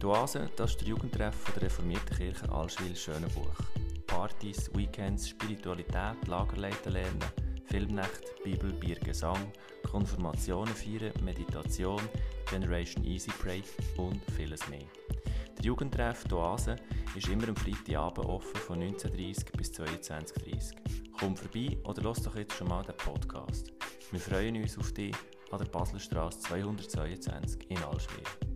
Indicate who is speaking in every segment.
Speaker 1: Die Oase, das ist der Jugendtreff der reformierten Kirche Allschwil-Schönenbuch. Partys, Weekends, Spiritualität, Lagerleiten lernen, Filmnacht, Bibel, Bier, Gesang, Konfirmationen feiern, Meditation, Generation Easy Pray und vieles mehr. Der Jugendtreff die Oase ist immer am Freitagabend offen von 19.30 bis 22.30 Komm vorbei oder lass doch jetzt schon mal den Podcast. Wir freuen uns auf dich an der Baselstraße 222 in Allschwil.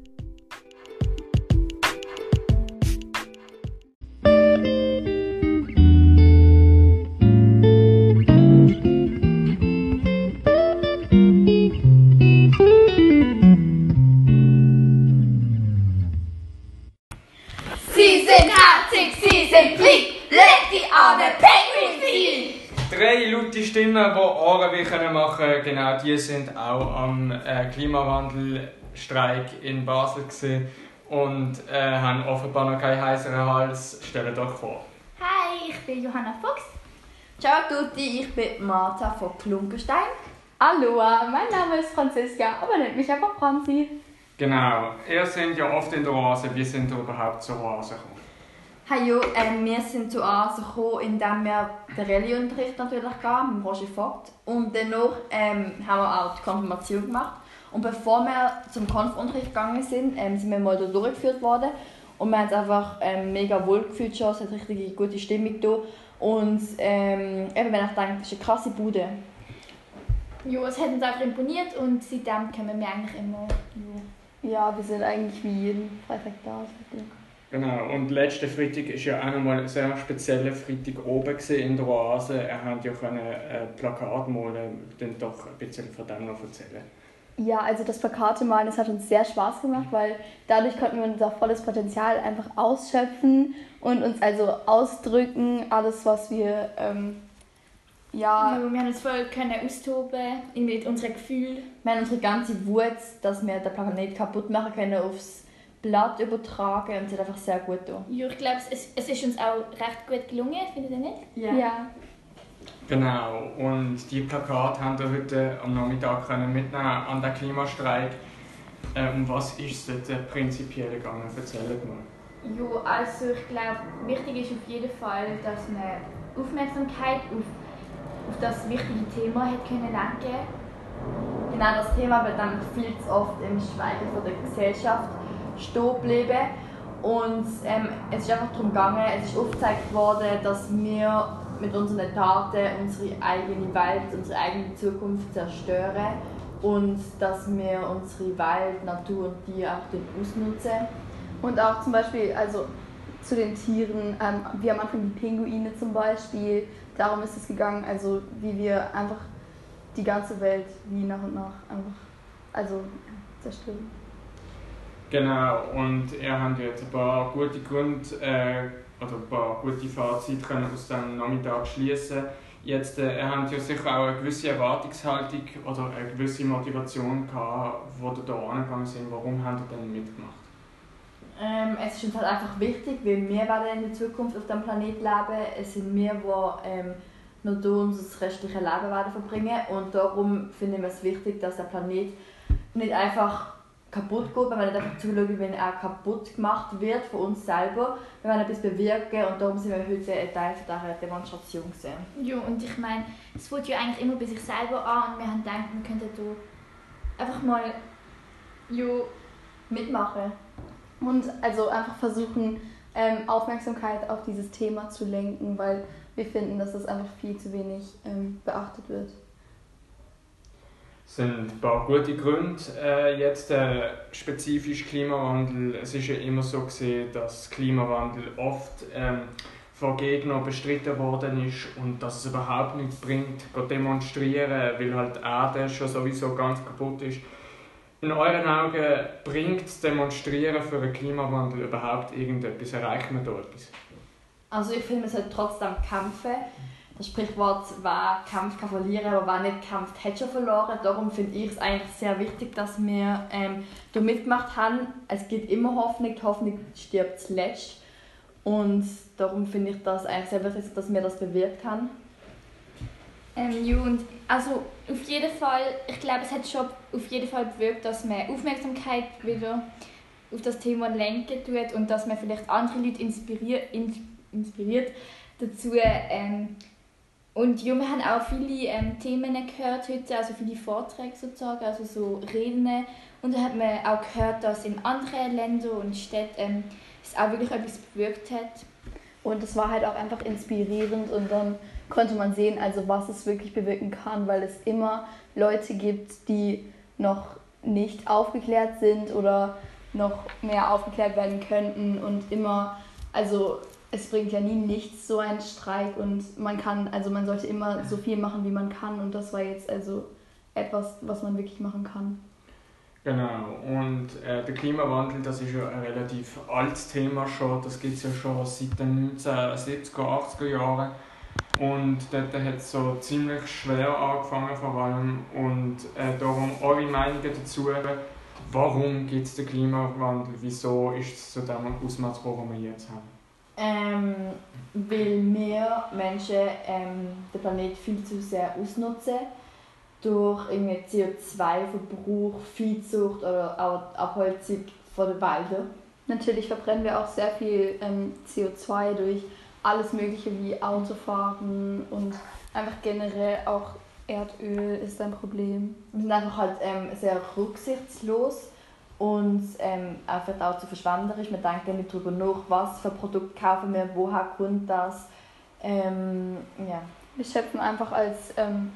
Speaker 2: Die
Speaker 3: sind auch am äh, Klimawandelstreik in Basel gewesen und äh, haben offenbar noch keinen heißeren Hals. Stellt euch vor.
Speaker 2: Hi, ich bin Johanna Fuchs.
Speaker 4: Ciao a tutti, ich bin Martha von Klunkenstein.
Speaker 5: Aloha, mein Name ist Franziska, aber nennt mich einfach Franzi.
Speaker 3: Genau, ihr seid ja oft in der Oase. Wie sind ihr überhaupt zur Oase gekommen?
Speaker 4: Hey, jo, ähm, wir sind zu Oase gekommen, indem wir den Rallye-Unterricht natürlich gaben, mit Roger Vogt. Und danach ähm, haben wir auch die Konfirmation gemacht. Und bevor wir zum Konfunterricht gegangen sind, ähm, sind wir mal da durchgeführt worden. Und wir haben uns einfach ähm, mega wohl gefühlt schon, es hat richtig gute Stimmung da. Und ähm, eben, wenn ich denke, das ist eine krasse Bude.
Speaker 2: Jo, es hat uns einfach imponiert und seitdem kommen wir eigentlich immer. Jo.
Speaker 5: Ja, wir sind eigentlich wie jeden Freitag da.
Speaker 3: Genau, und letzten Freitag war ja auch nochmal ein sehr spezieller Freitag oben in der Oase. Er hat ja können, äh, Plakat malen, dann doch ein bisschen von dem noch erzählen.
Speaker 5: Ja, also das Plakate malen, das hat uns sehr Spaß gemacht, weil dadurch konnten wir unser volles Potenzial einfach ausschöpfen und uns also ausdrücken, alles was wir ähm, ja
Speaker 2: Jo, wir haben uns voll können austoben mit unseren Gefühlen.
Speaker 4: Wir haben unsere ganze Wut, dass wir den Planet kaputt machen können, aufs Blatt übertragen und es hat einfach sehr gut getan.
Speaker 2: Jo, ich glaube, es, es ist uns auch recht gut gelungen, findet ihr nicht?
Speaker 5: ja.
Speaker 3: Genau, und die Plakate haben wir heute am Nachmittag können mitnehmen an den Klimastreik. Um was ist es dort prinzipiell gegangen? Erzählt mal.
Speaker 2: Jo, also ich glaube, wichtig ist auf jeden Fall, dass man Aufmerksamkeit auf, auf das wichtige Thema hat können lenken.
Speaker 4: Genau das Thema wird dann viel zu oft im Schweigen von der Gesellschaft stehen geblieben. Und ähm, es ist einfach darum gegangen, es ist aufgezeigt worden, dass wir mit unseren Taten unsere eigene Welt, unsere eigene Zukunft zerstören und dass wir unsere Welt, Natur und Tiere auch dort ausnutzen.
Speaker 5: Und auch zum Beispiel, also zu den Tieren, ähm, wie am Anfang die Pinguine zum Beispiel, darum ist es gegangen, also wie wir einfach die ganze Welt wie nach und nach einfach, also zerstören.
Speaker 3: Genau, und ihr habt jetzt ein paar gute Gründe äh, oder ein paar gute Fazite können aus dem Nachmittag schließen. Jetzt äh, ihr habt ja sicher auch eine gewisse Erwartungshaltung oder eine gewisse Motivation gehabt, wo ihr da angegangen sind. Warum habt ihr denn mitgemacht?
Speaker 4: Ähm, es ist uns halt einfach wichtig, weil wir werden in der Zukunft auf diesem Planeten leben. Es sind wir, die ähm, noch hier unser restliches Leben werden verbringen und darum finden wir es wichtig, dass der Planet nicht einfach kaputt geht, wenn wir nicht einfach zuschauen, wenn er kaputt gemacht wird von uns selber. Wir wollen etwas bewirken und darum sind wir heute ein Teil von dieser Demonstration. Gewesen.
Speaker 2: Jo, und ich meine, es fängt ja eigentlich immer bei sich selber an und wir haben gedacht, wir könnten da einfach mal jo,
Speaker 4: Mitmachen.
Speaker 5: Und also einfach versuchen, ähm, Aufmerksamkeit auf dieses Thema zu lenken, weil wir finden, dass das einfach viel zu wenig ähm, beachtet wird.
Speaker 3: Sind ein paar gute Gründe. Äh, jetzt äh, spezifisch Klimawandel. Es ist ja immer so gesehen, dass Klimawandel oft ähm, von Gegnern bestritten worden ist und dass es überhaupt nichts bringt, zu demonstrieren, weil halt die Erde schon sowieso ganz kaputt ist. In euren Augen bringt das Demonstrieren für den Klimawandel überhaupt irgendetwas? Erreichen wir da etwas?
Speaker 4: Also ich finde, man sollte trotzdem kämpfen. Das Sprichwort, wer kämpft, kann verlieren, aber wer nicht kämpft, hat schon verloren. Darum finde ich es eigentlich sehr wichtig, dass wir ähm, da mitgemacht haben. Es gibt immer Hoffnung, die Hoffnung stirbt zuletzt. Und darum finde ich das eigentlich sehr wichtig, dass wir das bewirkt haben.
Speaker 2: Ähm, ja, und also auf jeden Fall, ich glaube, es hat schon auf jeden Fall bewirkt, dass man Aufmerksamkeit wieder auf das Thema lenken tut und dass man vielleicht andere Leute inspiriert, inspiriert dazu. Ähm, und ja, wir haben auch viele ähm, Themen gehört heute, also viele Vorträge sozusagen, also so Reden. Und da hat man auch gehört, dass in anderen Ländern und Städten ähm, es auch wirklich etwas bewirkt hat.
Speaker 5: Und es war halt auch einfach inspirierend und dann konnte man sehen, also was es wirklich bewirken kann, weil es immer Leute gibt, die noch nicht aufgeklärt sind oder noch mehr aufgeklärt werden könnten und immer, also es bringt ja nie nichts, so ein Streik und man kann, also man sollte immer so viel machen, wie man kann und das war jetzt also etwas, was man wirklich machen kann.
Speaker 3: Genau, und äh, der Klimawandel, das ist ja ein relativ altes Thema schon, das gibt es ja schon seit den 1970er, 80er Jahren und dort hat es so ziemlich schwer angefangen vor allem und äh, darum eure Meinungen dazu, warum gibt es den Klimawandel, wieso ist es zu dem Ausmaß, wo wir jetzt haben?
Speaker 4: Ähm, weil wir Menschen ähm, den Planeten viel zu sehr ausnutzen. Durch CO2-Verbrauch, Viehzucht oder auch Abholzung von den Wäldern.
Speaker 5: Natürlich verbrennen wir auch sehr viel ähm, CO2 durch alles Mögliche wie Autofahren und einfach generell auch Erdöl ist ein Problem.
Speaker 4: Wir sind einfach halt ähm, sehr rücksichtslos und ähm, einfach auch zu verschwenderisch. Wir denken nicht darüber nach, was für Produkte kaufen wir, woher kommt das. Ähm, ja.
Speaker 5: Wir schöpfen einfach als ähm,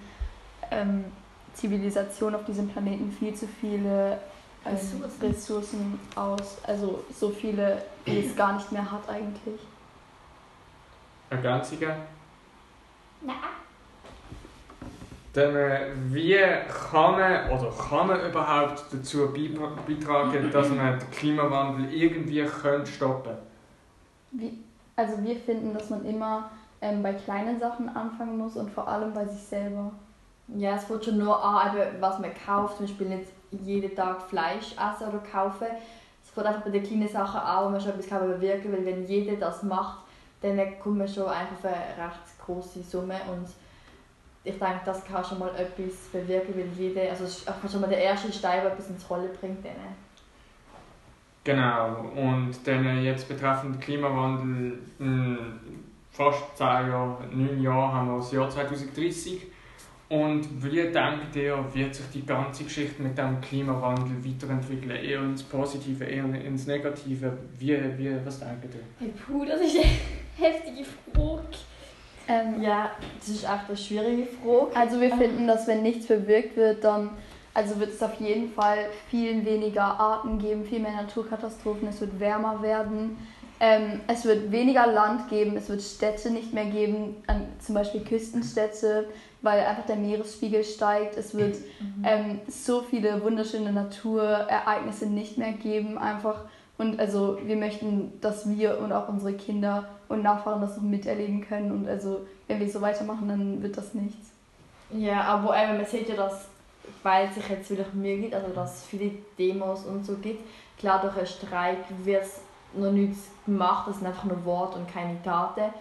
Speaker 5: ähm, Zivilisation auf diesem Planeten viel zu viele ähm, Ressourcen. Ressourcen aus. Also so viele, wie es gar nicht mehr hat eigentlich.
Speaker 3: Ergänzungen?
Speaker 2: Nein.
Speaker 3: Dann, äh, wie kann man oder kann man überhaupt dazu beitragen, dass man den Klimawandel irgendwie stoppen
Speaker 5: könnte? Also wir finden, dass man immer ähm, bei kleinen Sachen anfangen muss und vor allem bei sich selber.
Speaker 4: Ja, es wird schon nur an, was man kauft. Zum Beispiel nicht jeden Tag Fleisch essen oder kaufen. Es wird einfach bei den kleinen Sachen an, wo man schon etwas bewirken kann, weil wenn jeder das macht, dann kommt man schon einfach auf eine recht große Summe und ich denke, das kann schon mal etwas bewirken, weil jeder, also es ist schon mal der erste Stein, der etwas ins Rollen bringt. Denen.
Speaker 3: Genau, und dann jetzt betreffend Klimawandel, in fast 10 Jahren, 9 Jahre haben wir das Jahr 2030. Und wie denkt ihr, wird sich die ganze Geschichte mit dem Klimawandel weiterentwickeln? Eher ins Positive, eher ins Negative? Wie, wie, was denkt ihr?
Speaker 2: Hey, puh, das ist eine heftige Frage.
Speaker 4: Ähm, ja, das ist echt eine schwierige Frage.
Speaker 5: Also wir finden, dass wenn nichts bewirkt wird, dann also wird es auf jeden Fall viel weniger Arten geben, viel mehr Naturkatastrophen, es wird wärmer werden. Ähm, es wird weniger Land geben, es wird Städte nicht mehr geben, zum Beispiel Küstenstädte, weil einfach der Meeresspiegel steigt. Es wird mhm. ähm, so viele wunderschöne Naturereignisse nicht mehr geben, einfach. Und also wir möchten, dass wir und auch unsere Kinder und Nachfahren das noch miterleben können. Und also wenn wir so weitermachen, dann wird das nichts.
Speaker 4: Ja, aber eben, man sieht ja, dass weil sich jetzt wieder Mühe gibt, also dass es viele Demos und so gibt. Klar, durch einen Streik wird es noch nichts gemacht, das sind einfach nur Worte und keine Taten.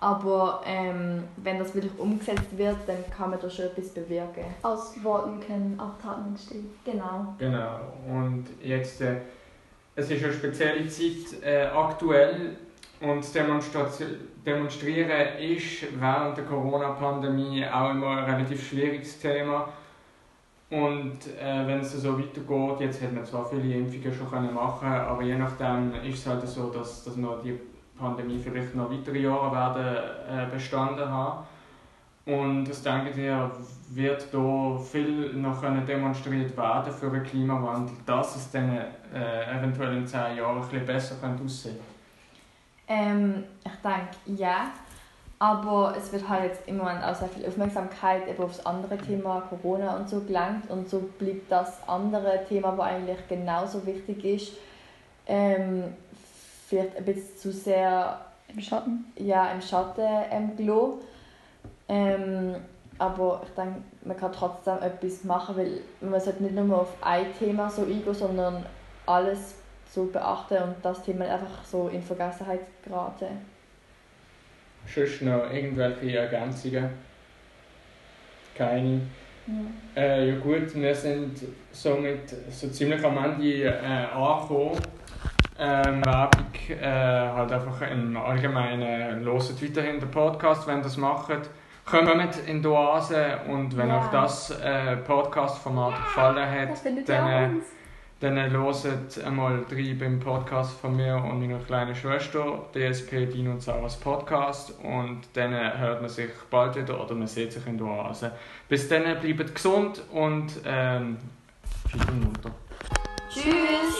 Speaker 4: Aber ähm, wenn das wirklich umgesetzt wird, dann kann man da schon etwas bewirken.
Speaker 5: Aus Worten können auch Taten entstehen.
Speaker 4: Genau.
Speaker 3: Genau. Und jetzt, äh, es ist eine spezielle Zeit äh, aktuell und Demonstrieren ist während der Corona-Pandemie auch immer ein relativ schwieriges Thema. Und äh, wenn es so weitergeht, jetzt hätte man zwar viele Impfungen schon können machen aber je nachdem ist es halt so, dass, dass noch die Pandemie vielleicht noch weitere Jahre werden äh, bestanden haben. Und das denke ich, wird da viel noch demonstriert werden für den Klimawandel, dass es dann äh, eventuell in zehn Jahren ein bisschen besser könnte aussehen
Speaker 4: ähm, Ich denke, ja. Aber es wird halt jetzt im Moment auch sehr viel Aufmerksamkeit eben auf das andere Thema Corona und so gelenkt. Und so bleibt das andere Thema, das eigentlich genauso wichtig ist, ähm, vielleicht ein bisschen zu sehr
Speaker 5: im Schatten.
Speaker 4: Ja, im Schatten ähm, gelassen. Ähm, aber ich denke, man kann trotzdem etwas machen, weil man sollte nicht nur auf ein Thema so eingehen, sondern alles so beachten und das Thema einfach so in Vergessenheit geraten.
Speaker 3: Sonst noch irgendwelche Ergänzungen? Keine? Ja. Äh, ja gut, wir sind somit so ziemlich am Ende äh, angekommen ähm, Werbung, äh, halt einfach im Allgemeinen, hört weiterhin den Podcast, wenn ihr das macht. Kommt in die Oase und wenn
Speaker 5: Ja.
Speaker 3: euch das äh, Podcast-Format gefallen hat,
Speaker 5: findet
Speaker 3: dann, äh, dann hört einmal rein beim Podcast von mir und meiner kleinen Schwester, DSP Dino und Sarahs Podcast. Und dann hört man sich bald wieder oder man sieht sich in der Oase. Bis dann bleibt gesund und ähm, viel munter.
Speaker 4: Tschüss!